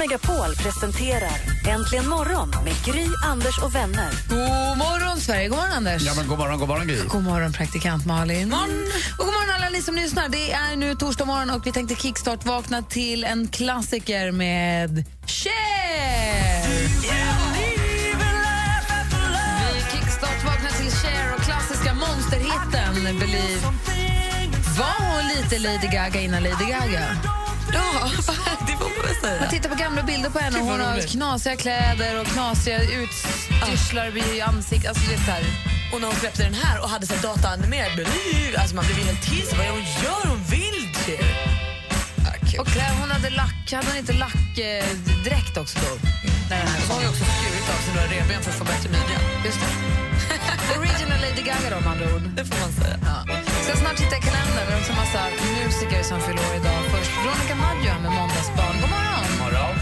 Megapol presenterar Äntligen morgon med Gry, Anders och vänner. God morgon, Sverige. God morgon, Anders. Ja, men god morgon, god morgon Gry. God morgon, praktikant Malin. Och god morgon, alla ni som lyssnar. Det är nu torsdag morgon och vi tänkte kickstart-vakna till en klassiker med Cher! Vi kickstart-vaknar till Cher och klassiska monsterhitten Believe. Var hon lite Lady Gaga innan Lady Gaga? Ja, det får man väl säga. Man tittar på gamla bilder på henne och hon har knasiga kläder och knasiga utstyrslar i ansiktet. Alltså, det är så här. Och när hon släppte den här och hade så dataanimerad alltså man blev ju helt till sig. Vad hon gör? Hon vill Cher. Och klä, hon hade lack, hade hon inte lackdräkt också då? Den här Så har ju också skurit av sig några revben för att få bättre midja. Just det. Original Lady Gaga då, med andra ord. Det får man säga. Ja. Ska snart titta i kalendern, men också massa musiker som fyller år idag. Först Veronica Maggio med Måndagsbarn. God morgon! morgon.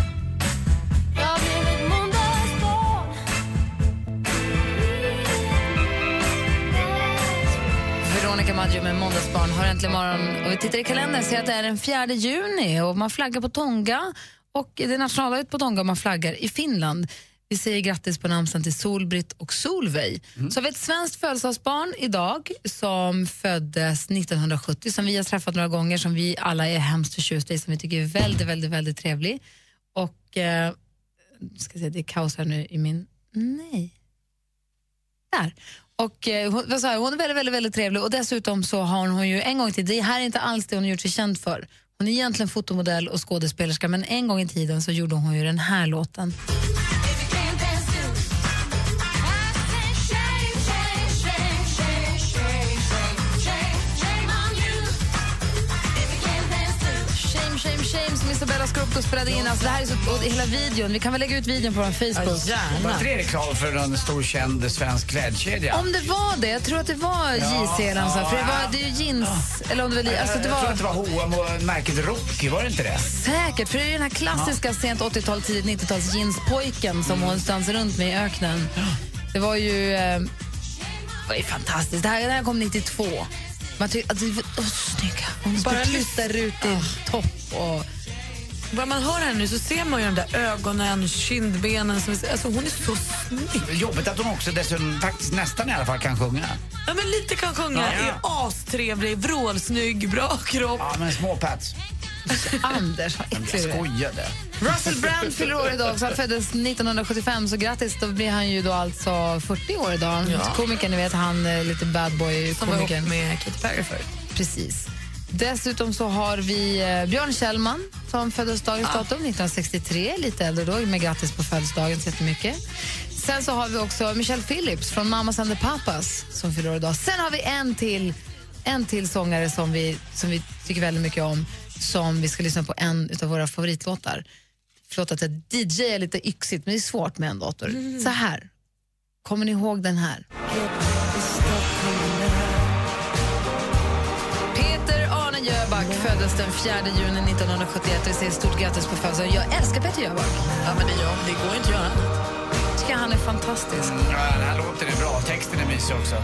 Veronica Maggio med Måndagsbarn har äntligen morgon. Och vi tittar i kalendern och ser att det är den 4 juni och man flaggar på Tonga. Och det är nationaldagen på Tonga och man flaggar i Finland. Vi säger grattis på namnsdagen till Solbritt och Solveig. Så har vi ett svenskt födelsedagsbarn idag som föddes 1970 som vi har träffat några gånger, som vi alla är hemskt förtjusta i, som vi tycker är väldigt, väldigt, väldigt trevlig. Och, eh, ska se, det är kaos här nu i min... Nej. Där. Och eh, hon, vad sa jag, hon är väldigt, väldigt, väldigt trevlig och dessutom så har hon ju en gång till, det här är inte alls det hon har gjort sig känd för. Hon är egentligen fotomodell och skådespelerska men en gång i tiden så gjorde hon ju den här låten. Som Isabella Scorupco spelade in. Alltså, det här är så, och hela videon, vi kan väl lägga ut videon på vår Facebook. Var inte det reklam för en stor känd svensk klädkedja? Om det var det, jag tror att det var JC eller sånt, för det, var, det är ju jeans, eller om det var, alltså det Jag tror var att det var H&M och märket Rocky, var det inte det? säkert, för det är ju den här klassiska sent 80-tal, tidigt 90-tals jeanspojken som hon dansar runt med i öknen. Det var ju, eh, det var ju fantastiskt. Det här, det här kom 92. Man tyckte att det var åh, snygga. Hon bara lyfter ut i topp och Bara man hör henne nu så ser man ju de där ögonen, kindbenen. Som, alltså hon är så snygg. Jobbigt att hon också dessutom faktiskt nästan i alla fall kan sjunga. Ja, men lite kan sjunga, Ja. är astrevlig, vrålsnygg, bra kropp. Ja, men små pats. Anders, vad Jag äcklig är. skojade. Russell Brand fyller år idag, så han föddes 1975, så grattis. Då blir han ju då alltså 40 år idag. Ja. Komikern, ni vet, han är lite bad Som var ihop boy-komikern. med Katy Perry förut. Precis. Dessutom så har vi eh, Björn Kjellman som föddes dagens datum, 1963, lite äldre då, med grattis på födelsedagen så jättemycket. Sen så har vi också Michelle Phillips från Mamas and the Papas som fyller år idag. Sen har vi en till, en till sångare som vi, som vi tycker väldigt mycket om som vi ska lyssna på en av våra favoritlåtar. Förlåt att jag DJ är lite yxigt, men det är svårt med en dator. Så här. Kommer ni ihåg den här? Jöback föddes den 4 juni 1971 och vi säger stort grattis på födelsedagen. Jag älskar Peter Jöback. Ja, men det, gör, det går inte att göra. Jag tycker han är fantastisk. Ja, den här låten är bra, texten är mysig också.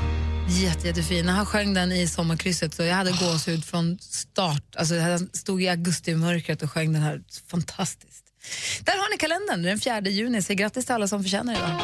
Jätte, jättefin. När han sjöng den i sommarkrysset så jag hade gåshud från start. Alltså, jag stod i augusti i mörkret och sjöng den här. Fantastiskt. Där har ni kalendern, den 4 juni. Så grattis till alla som förtjänar idag.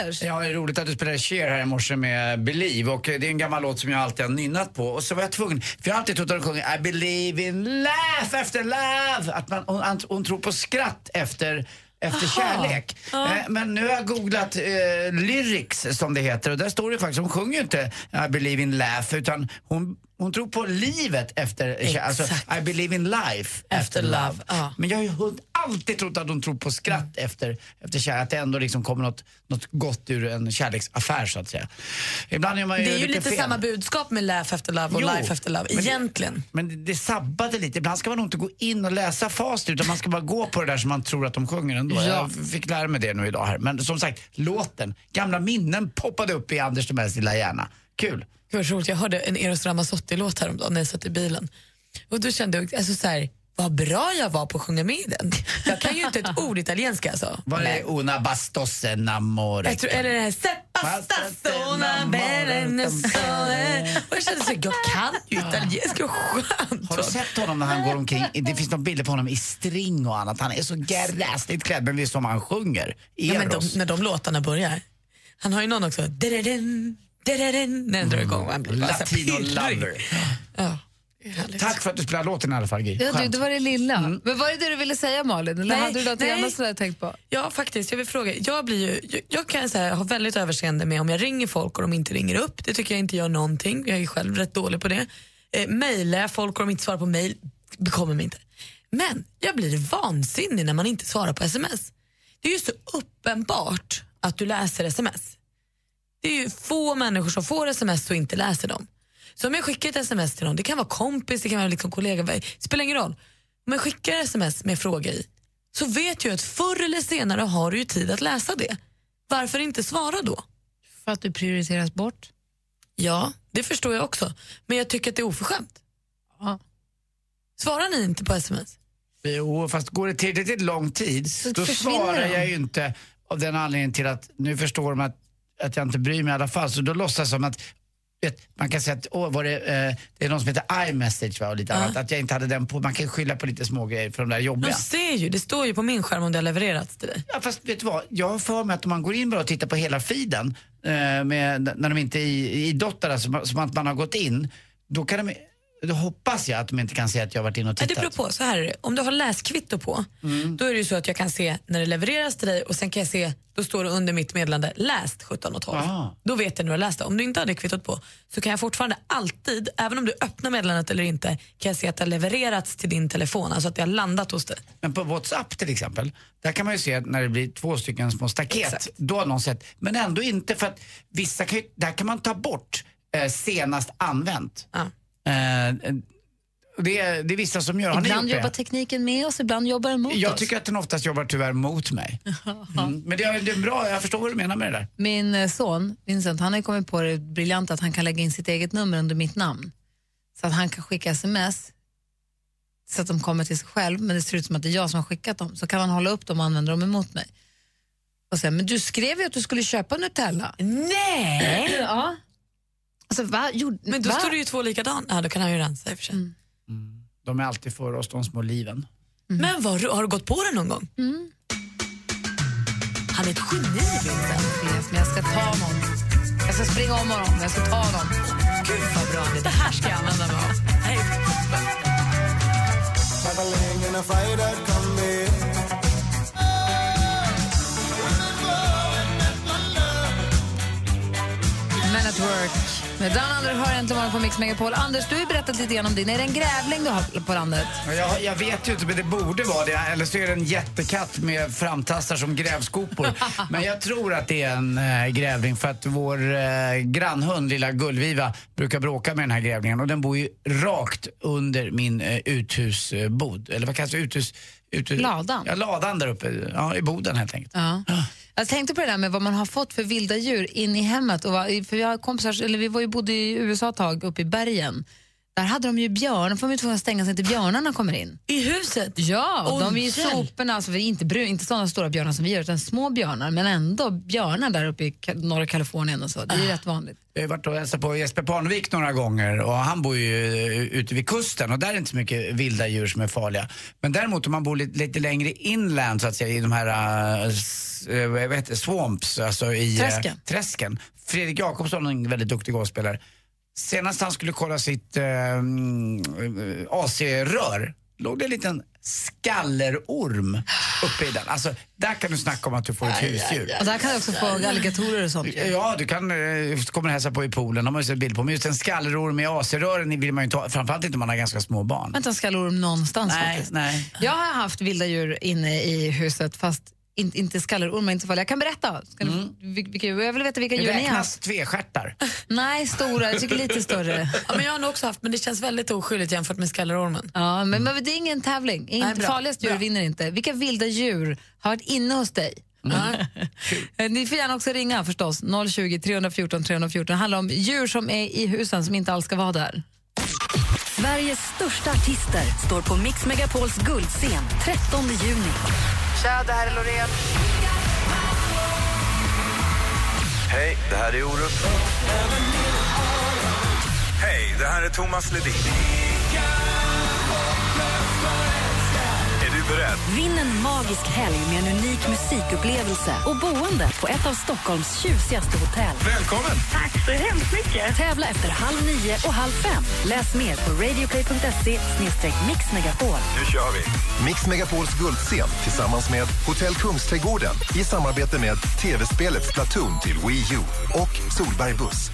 Anders. Ja, det är roligt att du spelade Cher här i morse med Believe och det är en gammal låt som jag alltid har nynnat på och så var jag tvungen, för jag har alltid trott att hon sjunger I believe in laugh after love, att man, hon, hon, tror på skratt efter efter kärlek. Eh, men nu har jag googlat eh, lyrics som det heter och där står det faktiskt, hon sjunger ju inte I believe in laugh utan hon, hon tror på livet efter. Alltså. I believe in life After love. love, ja. Men jag har ju alltid trott att hon tror på skratt efter, efter kärlek. Att det ändå liksom kommer något, något gott ur en kärleksaffär så att säga. Ibland är man ju Det är ju lite, fel. samma budskap med Laugh after love och Jo, Life after love, men det- egentligen. Men det, det sabbade lite. Ibland ska man nog inte gå in och läsa facit utan man ska bara gå på det där som man tror att de sjunger ändå. Ja. Jag fick lära mig det nu idag här. Men som sagt, låten, gamla minnen poppade upp i Anders Timells lilla hjärna. Kul. Gud vad roligt, jag hörde en Eros Ramazzotti-låt häromdagen när jag satt i bilen. Och då kände jag, alltså så här, vad bra jag var på att sjunga med i den. Jag kan ju inte ett ord italienska alltså. Var det una bastos enamore? Jag tror, eller det här Seppa stazzona bene sole. Och jag kände så jag kan ju italienska, skönt. Har du sett honom när han går omkring? Det finns några bilder på honom i string och annat. Han är så gräsligt klädd, men visst som han sjunger. Ja, men de, Eros. när de låtarna börjar. Han har ju någon också, när den drar igång. blir så här Latino lover. Ja, det är härligt. Tack för att du spelade låten i alla fall, Gry. Ja, du, det var det lilla. Men var det det du ville säga Malin? Eller Nej, hade du något nej. annat som du tänkt på? Ja, faktiskt. Jag vill fråga. Jag, blir ju, jag, jag kan så här, ha väldigt överseende med om jag ringer folk och de inte ringer upp. Det tycker jag inte gör någonting. Jag är själv rätt dålig på det. Eh, Mailar jag folk och de inte svarar på mail, bekommer mig inte. Men jag blir vansinnig när man inte svarar på sms. Det är ju så uppenbart att du läser sms. Det är ju få människor som får sms och inte läser dem. Så om jag skickar ett sms till någon, det kan vara kompis, det kan vara liksom kollega, det spelar ingen roll. Om jag skickar sms med fråga i så vet jag att förr eller senare har du ju tid att läsa det. Varför inte svara då? För att du prioriteras bort? Ja, det förstår jag också. Men jag tycker att det är oförskämt. Ja. Svarar ni inte på sms? Jo, fast går det tillräckligt lång tid då försvinner svarar de. jag ju inte av den anledningen till att nu förstår de att, att jag inte bryr mig i alla fall. Så då låtsas som att vet, man kan säga att åh, var det, eh, det är någon som heter iMessage va, och lite annat, att jag inte hade den på. Man kan skylla på lite små grejer för de där jobbiga. De ser ju, det står ju på min skärm om det har levererats till dig. Ja, fast vet du vad? Jag har för mig att om man går in bara och tittar på hela feeden eh, med, när de inte är i, i dottar, alltså, som att man har gått in, då kan de då hoppas jag att de inte kan se att jag varit inne och Ja, tittat. det beror på. Så här är det. Om du har läskvitto på, Mm. då är det ju så att jag kan se när det levereras till dig och sen kan jag se, då står det under mitt meddelande läst 17 och 12. Aha. Då vet jag när du har läst det. Om du inte har det kvittot på så kan jag fortfarande alltid, även om du öppnar meddelandet eller inte, kan jag se att det har levererats till din telefon, alltså att det har landat hos dig. Men på WhatsApp till exempel, där kan man ju se när det blir två stycken små staket, Exakt. då har någon sett. Men ändå inte för att vissa kan ju, där kan man ta bort eh, senast använt. Ja. Eh, det, är, det är vissa som gör. Har Ibland gjort jobbar det? tekniken med oss, ibland jobbar den mot Jag oss. tycker att den oftast jobbar tyvärr mot mig. Mm. Men det är, det är bra, jag förstår vad du menar med det där. Min eh, son Vincent han har kommit på det briljant att han kan lägga in sitt eget nummer under mitt namn. Så att han kan skicka sms så att de kommer till sig själv, men det ser ut som att det är jag som har skickat dem. Så kan han hålla upp dem och använda dem emot mig. Och säga, men du skrev ju att du skulle köpa Nutella. Nej! Ja. Alltså, va? Gjorde, Men då va? står det ju två likadana. Ja, då kan han ju rensa i och för sig. De är alltid för oss, de små liven. Men vad, har du gått på det någon gång? Han är ett geni, Vincent. Jag ska ta honom. Jag ska springa om honom, jag ska ta honom. Gud vad bra. Det här ska jag använda mig av. Med Dan Under hör äntligen morgon på Mix Megapol. Anders, du har ju berättat lite grann om din. Är det en grävling du har på landet? Ja, Jag, jag vet ju inte, men det borde vara det. Eller så är det en jättekatt med framtassar som grävskopor. men jag tror att det är en äh, grävling för att vår äh, grannhund, lilla Gullviva, brukar bråka med den här grävlingen. Och den bor ju rakt under min äh, uthusbod. Eller vad kallas det? Uthus, uthus, Ladan. Ja, ladan där uppe. Ja, i boden helt enkelt. Ja. Jag tänkte på det där med vad man har fått för vilda djur in i hemmet. Och vad, för vi, kompisar, eller vi var ju bodde i USA ett tag, uppe i bergen. Där hade de ju björn, får de ju tvungna att stänga sig till björnarna kommer in. I huset? Ja, Åh, de är ju soporna, alltså, inte, brun, inte sådana stora björnar som vi gör, utan små björnar. Men ändå björnar där uppe i norra Kalifornien och så. Det är ju rätt vanligt. Jag har varit och hälsat på Jesper Parnevik några gånger och han bor ju eh, ute vid kusten och där är inte så mycket vilda djur som är farliga. Men däremot om man bor lite, lite längre inland så att säga i de här uh, vad heter swamps, alltså i Träsken. träsken. Fredrik Jakobsson, en väldigt duktig golfspelare. Senast han skulle kolla sitt uh, AC-rör låg det en liten skallerorm uppe i den. Alltså, där kan du snacka om att du får ett husdjur. Och där kan du också få alligatorer och sånt. Ja, du kan, eh, kommer och hälsa på i poolen, har man ju sett bild på. Men just en skallerorm i AC-rören vill man ju inte ha, framförallt inte om man har ganska små barn. Inte en skallorm någonstans Nej, faktiskt. nej. Jag har haft vilda djur inne i huset fast in, inte skallerormar, inte farliga. Jag kan berätta. Ska ni, vil- vilka, jag vill veta vilka djur ni har haft. tvestjärtar? Nej, stora. Jag tycker lite större. Ja, men jag har nog också haft, men det känns väldigt oskyldigt jämfört med skallerormen. Ja, men, men det är ingen tävling. Farligast djur Bra. vinner inte. Vilka vilda djur har varit inne hos dig? Eh, Ni får gärna också ringa förstås. 020 314 314. Det handlar om djur som är i husen som inte alls ska vara där. Sveriges största artister står på Mix Megapols guldscen 13 juni. Tja, det här är Loreen. Hej, det här är Orup. Hej, det här är Thomas Ledin. Beredd? Vinn en magisk helg med en unik musikupplevelse och boende på ett av Stockholms tjusigaste hotell. Välkommen! Tack så hemskt mycket. Tävla efter halv nio och halv fem. Läs mer på radioplay.se mixmegapol. Nu kör vi! Mix Megapols guldscen tillsammans med Hotell Kungsträdgården i samarbete med tv-spelet Splatoon till Wii U och Solberg Buss.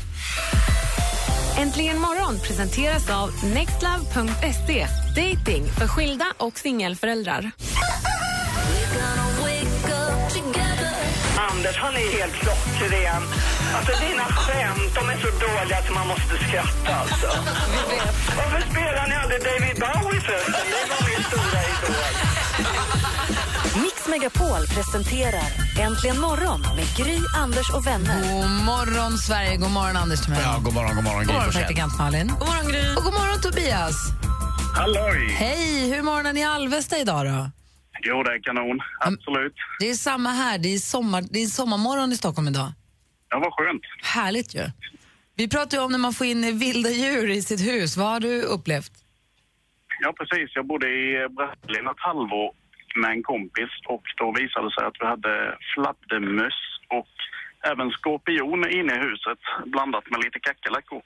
Äntligen morgon presenteras av nextlove.se. Dating för skilda och singelföräldrar. Anders, han är helt klockren. Alltså dina skämt, de är så dåliga att man måste skratta alltså. Varför spelar ni aldrig David Bowie förresten? Det var min stora idol. Mix Megapol presenterar Äntligen morgon med Gry, Anders och vänner. God morgon, Sverige. God morgon, Anders Timell. Ja, god morgon, god morgon. God Gry morgon, Forssell. praktikant Malin. God morgon, Gry. Och god morgon, Tobias. Halloj! Hej, hur är morgonen i Alvesta idag då? Jo, det är kanon. Absolut. Det är samma här. Det är, sommar, det är sommarmorgon i Stockholm idag. Ja, vad skönt. Härligt ju. Vi pratar ju om när man får in vilda djur i sitt hus. Vad har du upplevt? Ja, precis. Jag bodde i Brasilien ett halvår med en kompis och då visade det sig att vi hade fladdermöss och även skorpion inne i huset blandat med lite kackerlackor.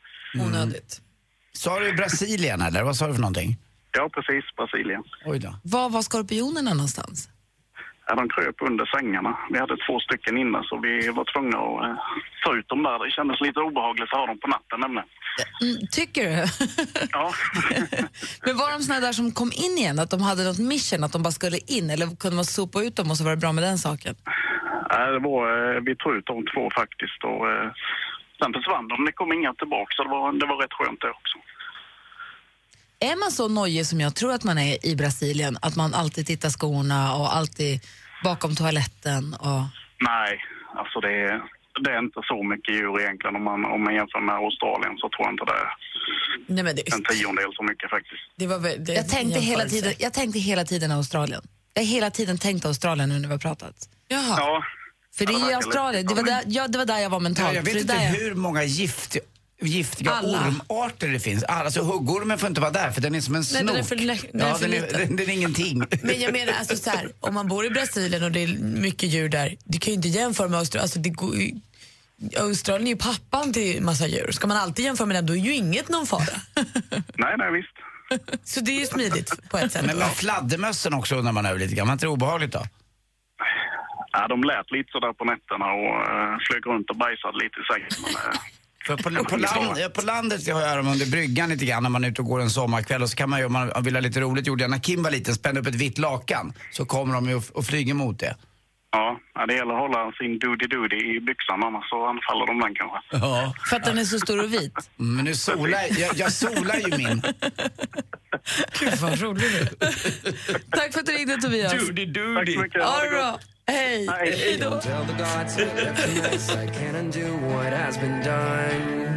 Onödigt. Sa du Brasilien eller vad sa du för någonting? Ja, precis. Brasilien. Oj då. Var var skorpionerna någonstans? Ja, de kröp under sängarna. Vi hade två stycken inne så vi var tvungna att eh, ta ut dem där. Det kändes lite obehagligt att ha dem på natten nämligen. Mm, tycker du? Ja. Men var de såna där som kom in igen? Att de hade något mission, att de bara skulle in? Eller kunde man sopa ut dem och så var det bra med den saken? Nej, det var, eh, vi tog ut de två faktiskt och eh, sen försvann de. Det kom inga tillbaka så det var, det var rätt skönt det också. Är man så nojig som jag tror att man är i Brasilien, att man alltid tittar skorna och alltid bakom toaletten och... Nej, alltså det är, det är inte så mycket djur egentligen. Om man, om man jämför med Australien så tror jag inte det är Nej, men det, en tiondel så mycket faktiskt. det var väl, det, Jag tänkte, hela tiden, jag tänkte hela tiden Australien. Jag har hela tiden tänkt Australien nu när vi har pratat. Jaha. Ja, För det Ja, är ju verkar Australien, det var, där, ja, det var där jag var Ja, mentalt. jag vet inte jag- hur många gift, giftiga Alla. ormarter det finns. Alltså huggormen får inte vara där för den är som en snok. den är för den är ja, för den, är, den, den är ingenting. Men jag menar, alltså, så här, om man bor i Brasilien och det är mycket djur där, du kan ju inte jämföra med Australien. Alltså, det går, Australien är ju pappan till massa djur. Ska man alltid jämföra med den, då är ju inget någon fara. nej, nej visst. Så det är ju smidigt på ett sätt. Men med fladdermössen också undrar man över lite grann. Var inte det obehagligt då? Ja, de lät lite sådär på nätterna och uh, flög runt och bajsade lite i sängen. Men, eh, För på, på, land, ja, på landet har jag dem under bryggan lite grann när man är ute och går en sommarkväll och så kan man ju, om man vill ha lite roligt, gjorde jag när Kim var liten, spände upp ett vitt lakan så kommer de ju och, och flyger mot det. ja, det gäller att hålla sin doody-doody i byxan annars så anfaller de den kanske. Ja. För att den är så stor och vit. Mm, Men nu solar jag, jag solar ju min. Gud vad rolig du Tack för att du ringde Tobias. Doody Tack doody. Så mycket. Ha Ha det det bra. gott. Hej. Hej. Hej då. Måns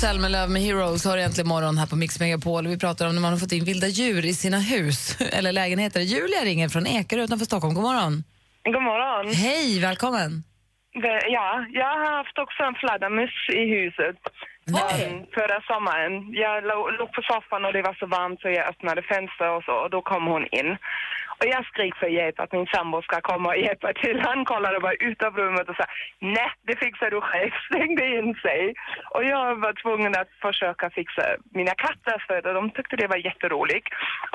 Zelmerlöw med Heroes har egentligen morgon här på Mix Megapol. Vi pratar om när man har fått in vilda djur i sina hus eller lägenheter. Julia ringer från Ekerö utanför Stockholm. God morgon. God morgon. Hej, välkommen. Ja, jag har haft också en fladdermus i huset. Mm, förra sommaren. Jag låg, låg på soffan och det var så varmt så jag öppnade fönster och så och då kom hon in. Och jag skrek för hjälp att min sambo ska komma och hjälpa till. Han kollade bara ut av rummet och sa nej, det fixar du själv, stängde in sig. Och jag var tvungen att försöka fixa mina katter för de tyckte det var jätteroligt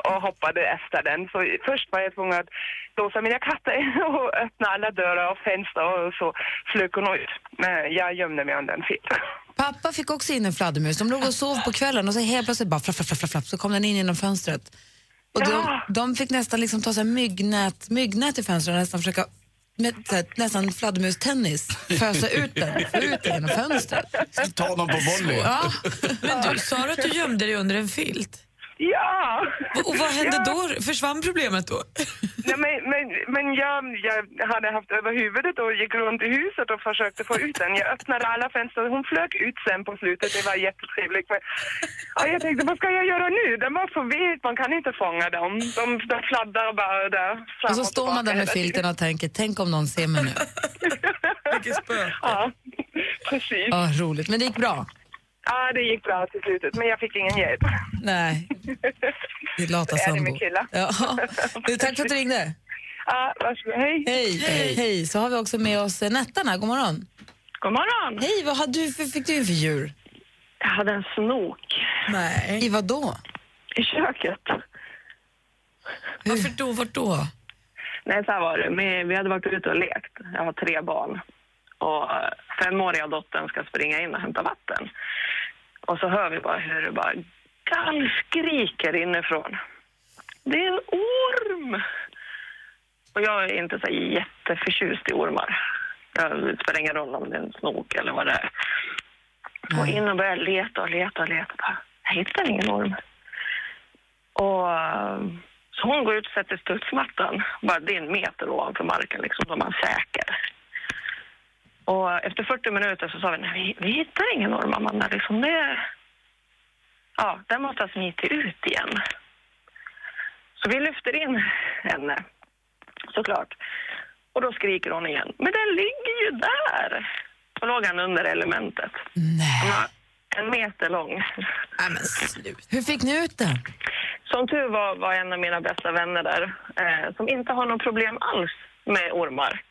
och hoppade efter den. Så först var jag tvungen att låsa mina katter och öppna alla dörrar och fönster och så flög hon ut. Men jag gömde mig under en filt. Pappa fick också in en fladdermus. De låg och sov på kvällen och så helt plötsligt bara flapp, flapp, flapp, flapp, så kom den in genom fönstret. Och de, Ja. de fick nästan liksom ta så här myggnät, myggnät i fönstret och nästan försöka med här, nästan fladdermustennis fösa ut den, få ut den genom fönstret. Ta honom på volley. Ja. Men du sa du att du gömde dig under en filt? Ja! Och vad hände Ja. då? Försvann problemet då? Nej, men men, men jag, jag hade haft över huvudet och gick runt i huset och försökte få ut den. Jag öppnade alla fönster och hon flög ut sen på slutet. Det var jättetrevligt. Men, ja, jag tänkte, vad ska jag göra nu? Den var för vilt, man kan inte fånga dem. De, de fladdrar bara där Och så står man där med filten och tänker, tänk om någon ser mig nu. Vilket spöke. Ja, precis. Ja, roligt. Men det gick bra? Ja, det gick bra till slutet, men jag fick ingen hjälp. Nej. Ditt lata Det är det sambo. min kille. Ja. Du, tack för att du ringde. Ja, varsågod. Hej. Hej. Hej. Så har vi också med oss Nettan här. God morgon. God morgon. Hej, vad hade du för, fick du för djur? Jag hade en snok Nej. I vad då? i köket. Varför då? Vart då? Nej, så här var det. Vi, vi hade varit ute och lekt. Jag har tre barn. Och eh, femåriga dottern ska springa in och hämta vatten. Och så hör vi bara hur det bara gallskriker inifrån. Det är en orm! Och jag är inte så jätteförtjust i ormar. Det spelar ingen roll om det är en snok eller vad det är. Och in och börjar leta och leta och leta. Jag hittar ingen orm. Och eh, så hon går ut och sätter studsmattan, bara det är en meter ovanför marken liksom, då man säker. Och efter 40 minuter så sa vi, nej vi, vi hittar ingen orm Amanda, liksom det... Ja, den måste ha smitit ut igen. Så vi lyfter in henne, såklart. Och då skriker hon igen, men den ligger ju där! Då låg han under elementet. Nej. En meter lång. Nej men slut. Hur fick ni ut den? Som tur var, var en av mina bästa vänner där eh, som inte har något problem alls med ormar.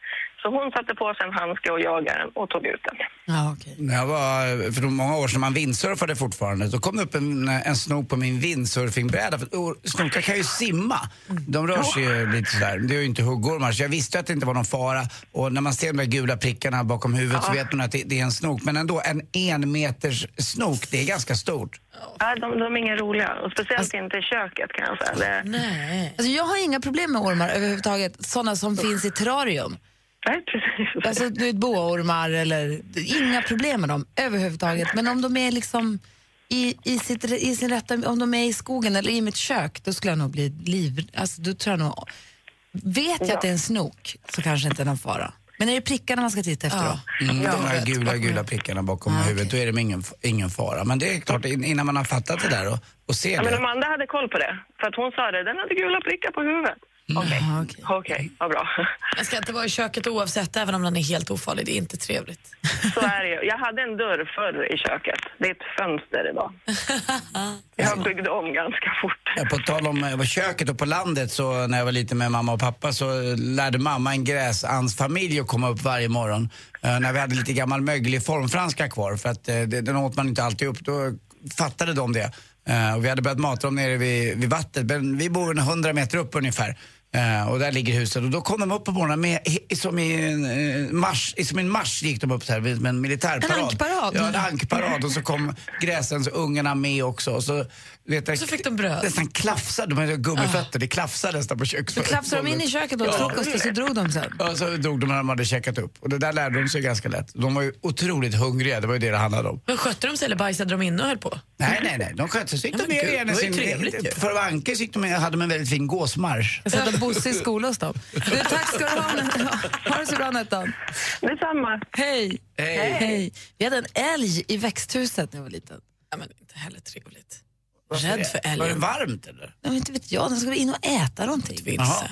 Så hon satte på sig en handske och jagade den och tog ut den. Ja. När jag var, för många år sedan, man windsurfade fortfarande, då kom det upp en, en snok på min windsurfingbräda. För or- snokar kan ju simma. De rör sig ju lite sådär. Det är ju inte huggormar, så jag visste att det inte var någon fara. Och när man ser de där gula prickarna bakom huvudet så vet man att det, det är en snok. Men ändå, en en meters snok, det är ganska stort. Ja, de, de är inga roliga, och speciellt inte i köket kan jag säga. Det, Nej. Alltså, jag har inga problem med ormar överhuvudtaget, sådana som finns i terrarium. Nej, precis. Alltså du vet, boaormar eller inga problem med dem överhuvudtaget. Men om de är liksom i, i, sitt, i sin rätta, om de är i skogen eller i mitt kök, då skulle jag nog bli liv... Alltså, då tror jag nog, vet jag att det är en snok så kanske inte är någon fara. Men är det prickarna man ska titta efter då? Mm, de här gula, gula prickarna bakom huvudet, då är det ingen, ingen fara. Men det är klart, in- innan man har fattat det där och, och ser Ja, men det. Amanda hade koll på det, för att hon sa det, den hade gula prickar på huvudet. Okej, Jaha, okej. okej, vad bra. Man ska inte vara i köket oavsett, även om den är helt ofarlig. Det är inte trevligt. Så är det. Jag hade en dörr förr i köket. Det är ett fönster idag. Jag byggde om ganska fort. Ja, På tal om eh, köket och på landet så när jag var liten med mamma och pappa så lärde mamma en gräsansfamilj att komma upp varje morgon. Eh, när vi hade lite gammal möglig formfranska kvar för att eh, det- den åt man inte alltid upp. Då fattade de det. Uh, och vi hade börjat mata dem nere vid, vid vattnet men vi bor 100 meter upp ungefär. Eh, och där ligger huset och då kom de upp på morgonen med, som i en eh, marsch, i- som en marsch gick de upp så här med en militärparad. En ankparad? Ja, en ankparad och så kom gräsens ungarna med också. Och så, vet jag, Så fick de bröd. Nästan klafsade, de hade gummifötter, det klafsade nästan på Så köksbordet. klafsade de in i köket och åt frukost och så drog de sen? Ja, så drog de när de hade checkat upp. Och det där lärde de sig ganska lätt. De var ju otroligt hungriga, det var ju det det handlade om. Men skötte de sig eller bajsade de inne och höll på? Nej, nej, nej, de skötte sig. Så Ja, de med ju sin... För att vara anke så gick de med, hade de en väldigt fin gåsmarsch. Bosse i skolavstopp. Du, tack ska du ha. Ha det så bra Nettan. Detsamma. Hej. Hej. Hej. Vi hade en älg i växthuset när jag var liten. Ja, men inte heller trevligt. Varför Rädd det? för Var det älgen. varmt eller? Ja, men inte vet jag, den skulle in och äta någonting.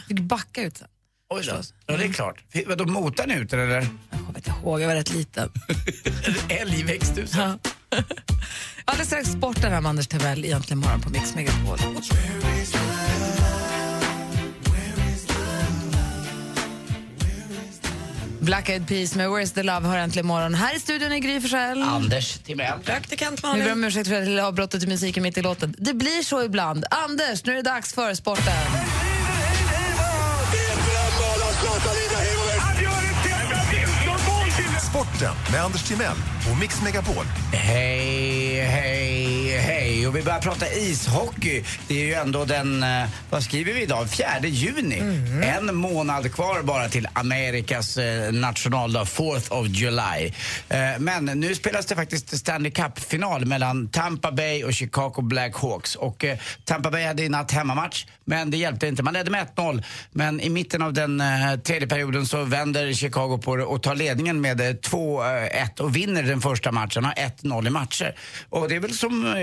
Fick backa ut sen. Oj då. Ja, det är klart. Vadå, motar ni ut den eller? Jag kommer inte ihåg, jag var rätt liten. Älg i växthuset? Ja. Alldeles strax sporten här med Anders Timell egentligen morgon på Mix Megapol. Black Eyed Peas med Where's the Love hör äntligen morgon. Här i studion är Gry Forssell. Anders Timell. Praktikant Nu ber jag Malin. om ursäkt för det lilla avbrottet i musiken mitt i låten. Det blir så ibland. Anders, nu är det dags för sporten. Sporten med Anders Timell och Mix Megapol. Hej, hej, hej. Och vi börjar prata ishockey. Det är ju ändå den, eh, vad skriver vi idag, 4 juni. En månad kvar bara till Amerikas eh, nationaldag, 4th of July. Eh, Men nu spelas det faktiskt Stanley Cup-final mellan Tampa Bay och Chicago Blackhawks. Och Tampa Bay hade i natt hemmamatch, men det hjälpte inte. Man ledde med 1-0, men i mitten av den tredje perioden så vänder Chicago på det och tar ledningen med eh, 2-1 och vinner den första matchen, har 1-0 i matcher. Och det är väl som,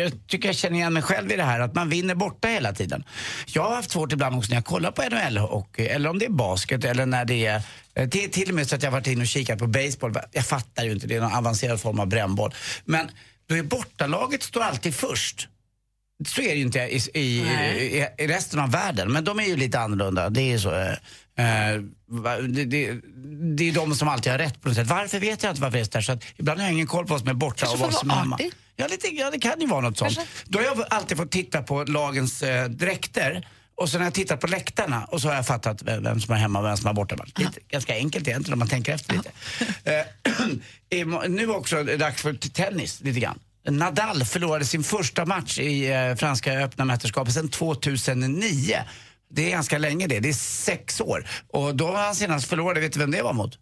jag tycker jag känner igen mig själv i det här, att man vinner borta hela tiden. Jag har haft svårt ibland också när jag kollar på NHL och, eller om det är basket eller när det är eh, till, till och med så att jag varit inne och kikat på baseball. Jag fattar ju inte, det är någon avancerad form av brännboll. Men då är bortalaget står alltid först. Så är det ju inte i, i, i, i resten av världen, men de är ju lite annorlunda. Det är ju så. eh, eh, det, det, det är de som alltid har rätt på något sätt. Varför vet jag inte varför det är så. Så ibland har jag ingen koll på vad som är borta och vad som är hemma. artig. Ja, lite, ja, det kan ju vara något sånt. Kanske. Då har jag alltid fått titta på lagens eh, dräkter och så när jag tittar på läktarna och så har jag fattat vem, vem som är hemma och vem som är borta. Lite, ganska enkelt egentligen om man tänker efter lite. Eh, nu också dags för tennis lite grann. Nadal förlorade sin första match i eh, franska öppna mästerskapet sedan 2009. Det är ganska länge det, det är sex år. Och då var han senast förlorade, vet du vem det var mot?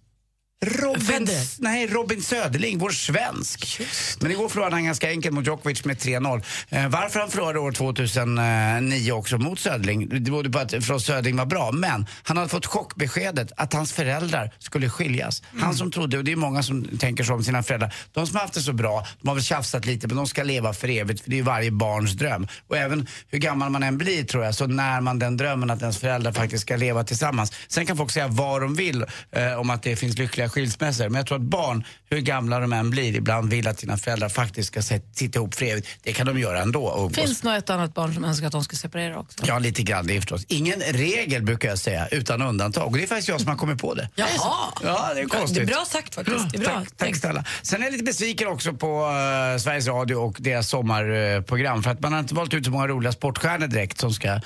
Robin, Federer. nej, Robin Söderling, vår svensk. Men igår förlorade han ganska enkelt mot Djokovic med 3-0. Eh, varför han förlorade år 2009 också mot Söderling, det berodde på att Frost Söderling var bra. Men han hade fått chockbeskedet att hans föräldrar skulle skiljas. Han som trodde, och det är många som tänker så om sina föräldrar, de som har haft det så bra, de har väl tjafsat lite men de ska leva för evigt för det är varje barns dröm. Och även hur gammal man än blir tror jag, så när man den drömmen att ens föräldrar faktiskt ska leva tillsammans. Sen kan folk säga vad de vill eh, om att det finns lyckliga skilsmässor. Men jag tror att barn, hur gamla de än blir, ibland vill att sina föräldrar faktiskt ska sit- sitta ihop för evigt. Det kan de göra ändå. Finns nog ett annat barn som önskar att de ska separera också. Ja, lite grann det förstås. Ingen regel brukar jag säga, utan undantag. Och det är faktiskt jag som har kommit på det. Jaha. Ja, det är konstigt. Det är bra sagt faktiskt. Det är bra. Tack, tack snälla. Sen är jag lite besviken också på eh, Sveriges Radio och deras sommarprogram för att man har inte valt ut så många roliga sportstjärnor direkt som ska uh,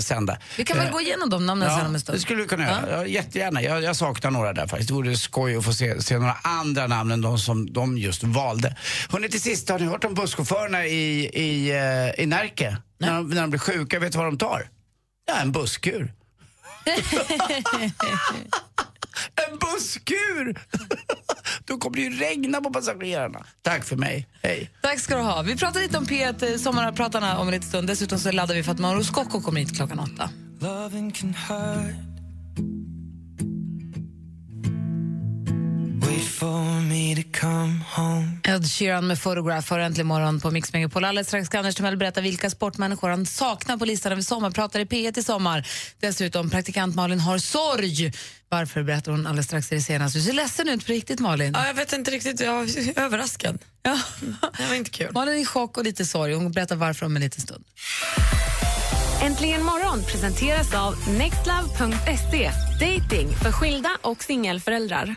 sända. Vi kan väl Eh, gå igenom de namnen sen om en Ja, stund. det skulle vi kunna göra. Ja. jättegärna. Jag, jag saknar några där faktiskt. Det vore skoj att få se, se några andra namn än de som de just valde. Hörrni, till sist, har ni hört om busschaufförerna i, i, eh, i Närke? När de, när de blir sjuka, vet du vad de tar? Ja, en busskur. en busskur! Då kommer det ju regna på passagerarna. Tack för mig. Hej. Tack ska du ha. Vi pratar lite om P1 eh, Sommarpratarna om en liten stund. Dessutom så laddar vi för att Mauro Scocco kommer hit klockan åtta. Ed Sheeran med Photograph har äntligen morgon på Mix Megapol. Alldeles strax ska Anders Timell berätta vilka sportmänniskor han saknar på listan över sommarpratare i P1 i sommar. Dessutom, praktikant Malin har sorg. Varför berättar hon alldeles strax i det senaste. Du ser ledsen ut på riktigt Malin. Ja, jag vet inte riktigt, jag är överraskad. Ja. Det var inte kul. Malin är i chock och lite sorg. Hon berättar varför om en liten stund. Äntligen morgon presenteras av nextlove.se. Dating för skilda och singelföräldrar.